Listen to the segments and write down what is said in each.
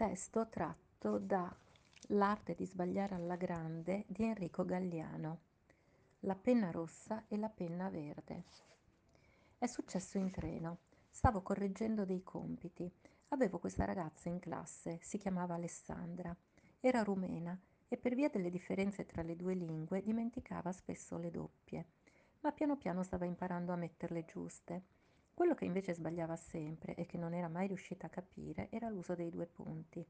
Testo tratto da L'arte di sbagliare alla grande di Enrico Galliano. La penna rossa e la penna verde. È successo in treno. Stavo correggendo dei compiti. Avevo questa ragazza in classe, si chiamava Alessandra. Era rumena e per via delle differenze tra le due lingue dimenticava spesso le doppie, ma piano piano stava imparando a metterle giuste. Quello che invece sbagliava sempre e che non era mai riuscita a capire era l'uso dei due punti.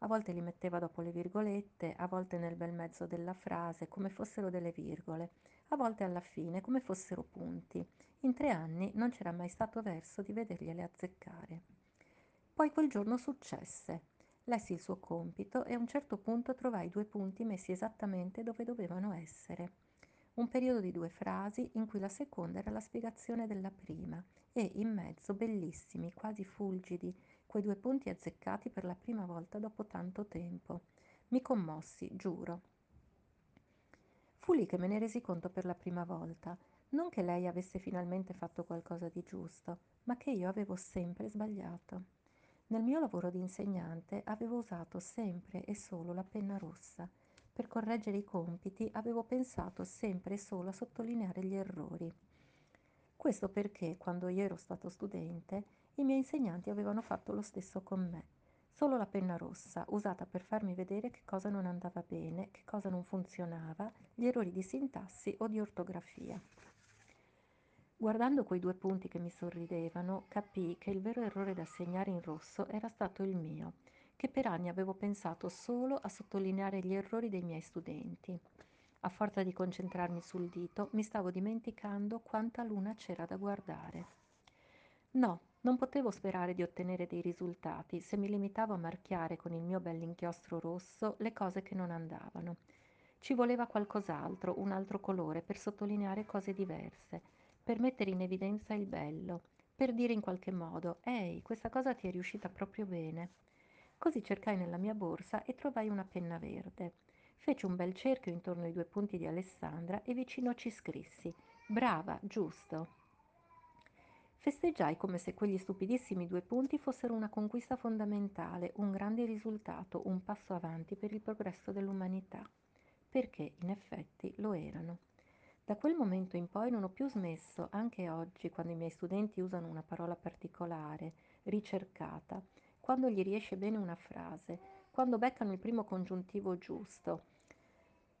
A volte li metteva dopo le virgolette, a volte nel bel mezzo della frase, come fossero delle virgole, a volte alla fine, come fossero punti. In tre anni non c'era mai stato verso di vedergliele azzeccare. Poi quel giorno successe. Lessi il suo compito e a un certo punto trovai due punti messi esattamente dove dovevano essere un periodo di due frasi in cui la seconda era la spiegazione della prima e in mezzo bellissimi, quasi fulgidi, quei due punti azzeccati per la prima volta dopo tanto tempo. Mi commossi, giuro. Fu lì che me ne resi conto per la prima volta, non che lei avesse finalmente fatto qualcosa di giusto, ma che io avevo sempre sbagliato. Nel mio lavoro di insegnante avevo usato sempre e solo la penna rossa per correggere i compiti avevo pensato sempre e solo a sottolineare gli errori. Questo perché, quando io ero stato studente, i miei insegnanti avevano fatto lo stesso con me. Solo la penna rossa, usata per farmi vedere che cosa non andava bene, che cosa non funzionava, gli errori di sintassi o di ortografia. Guardando quei due punti che mi sorridevano, capii che il vero errore da segnare in rosso era stato il mio che per anni avevo pensato solo a sottolineare gli errori dei miei studenti. A forza di concentrarmi sul dito, mi stavo dimenticando quanta luna c'era da guardare. No, non potevo sperare di ottenere dei risultati se mi limitavo a marchiare con il mio bell'inchiostro rosso le cose che non andavano. Ci voleva qualcos'altro, un altro colore, per sottolineare cose diverse, per mettere in evidenza il bello, per dire in qualche modo, ehi, questa cosa ti è riuscita proprio bene. Così cercai nella mia borsa e trovai una penna verde. Feci un bel cerchio intorno ai due punti di Alessandra e vicino ci scrissi Brava, giusto. Festeggiai come se quegli stupidissimi due punti fossero una conquista fondamentale, un grande risultato, un passo avanti per il progresso dell'umanità. Perché, in effetti, lo erano. Da quel momento in poi non ho più smesso, anche oggi, quando i miei studenti usano una parola particolare, ricercata, quando gli riesce bene una frase, quando beccano il primo congiuntivo giusto,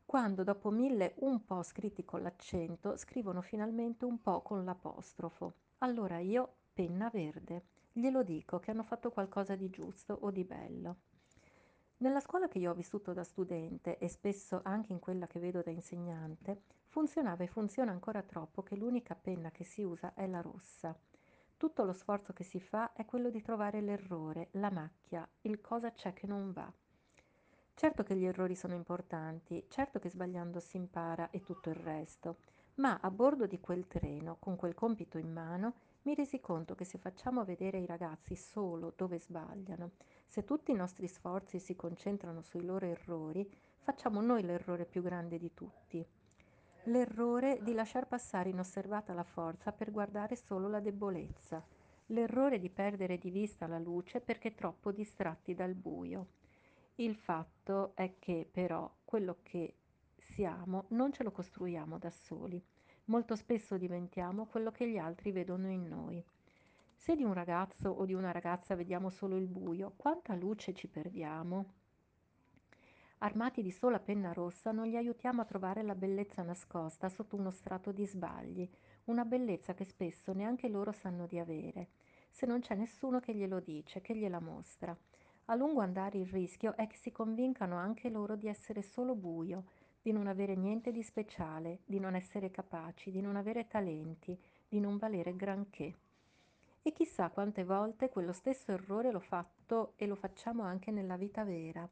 quando dopo mille un po' scritti con l'accento scrivono finalmente un po' con l'apostrofo. Allora io, penna verde, glielo dico che hanno fatto qualcosa di giusto o di bello. Nella scuola che io ho vissuto da studente e spesso anche in quella che vedo da insegnante, funzionava e funziona ancora troppo che l'unica penna che si usa è la rossa. Tutto lo sforzo che si fa è quello di trovare l'errore, la macchia, il cosa c'è che non va. Certo che gli errori sono importanti, certo che sbagliando si impara e tutto il resto, ma a bordo di quel treno, con quel compito in mano, mi resi conto che se facciamo vedere ai ragazzi solo dove sbagliano, se tutti i nostri sforzi si concentrano sui loro errori, facciamo noi l'errore più grande di tutti l'errore di lasciar passare inosservata la forza per guardare solo la debolezza, l'errore di perdere di vista la luce perché troppo distratti dal buio. Il fatto è che però quello che siamo non ce lo costruiamo da soli. Molto spesso diventiamo quello che gli altri vedono in noi. Se di un ragazzo o di una ragazza vediamo solo il buio, quanta luce ci perdiamo? Armati di sola penna rossa non li aiutiamo a trovare la bellezza nascosta sotto uno strato di sbagli, una bellezza che spesso neanche loro sanno di avere, se non c'è nessuno che glielo dice, che gliela mostra. A lungo andare il rischio è che si convincano anche loro di essere solo buio, di non avere niente di speciale, di non essere capaci, di non avere talenti, di non valere granché. E chissà quante volte quello stesso errore l'ho fatto e lo facciamo anche nella vita vera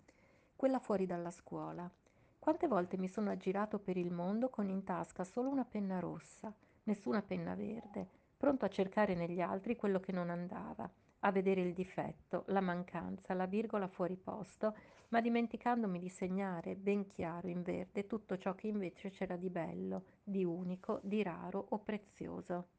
quella fuori dalla scuola. Quante volte mi sono aggirato per il mondo con in tasca solo una penna rossa, nessuna penna verde, pronto a cercare negli altri quello che non andava, a vedere il difetto, la mancanza, la virgola fuori posto, ma dimenticandomi di segnare ben chiaro in verde tutto ciò che invece c'era di bello, di unico, di raro o prezioso.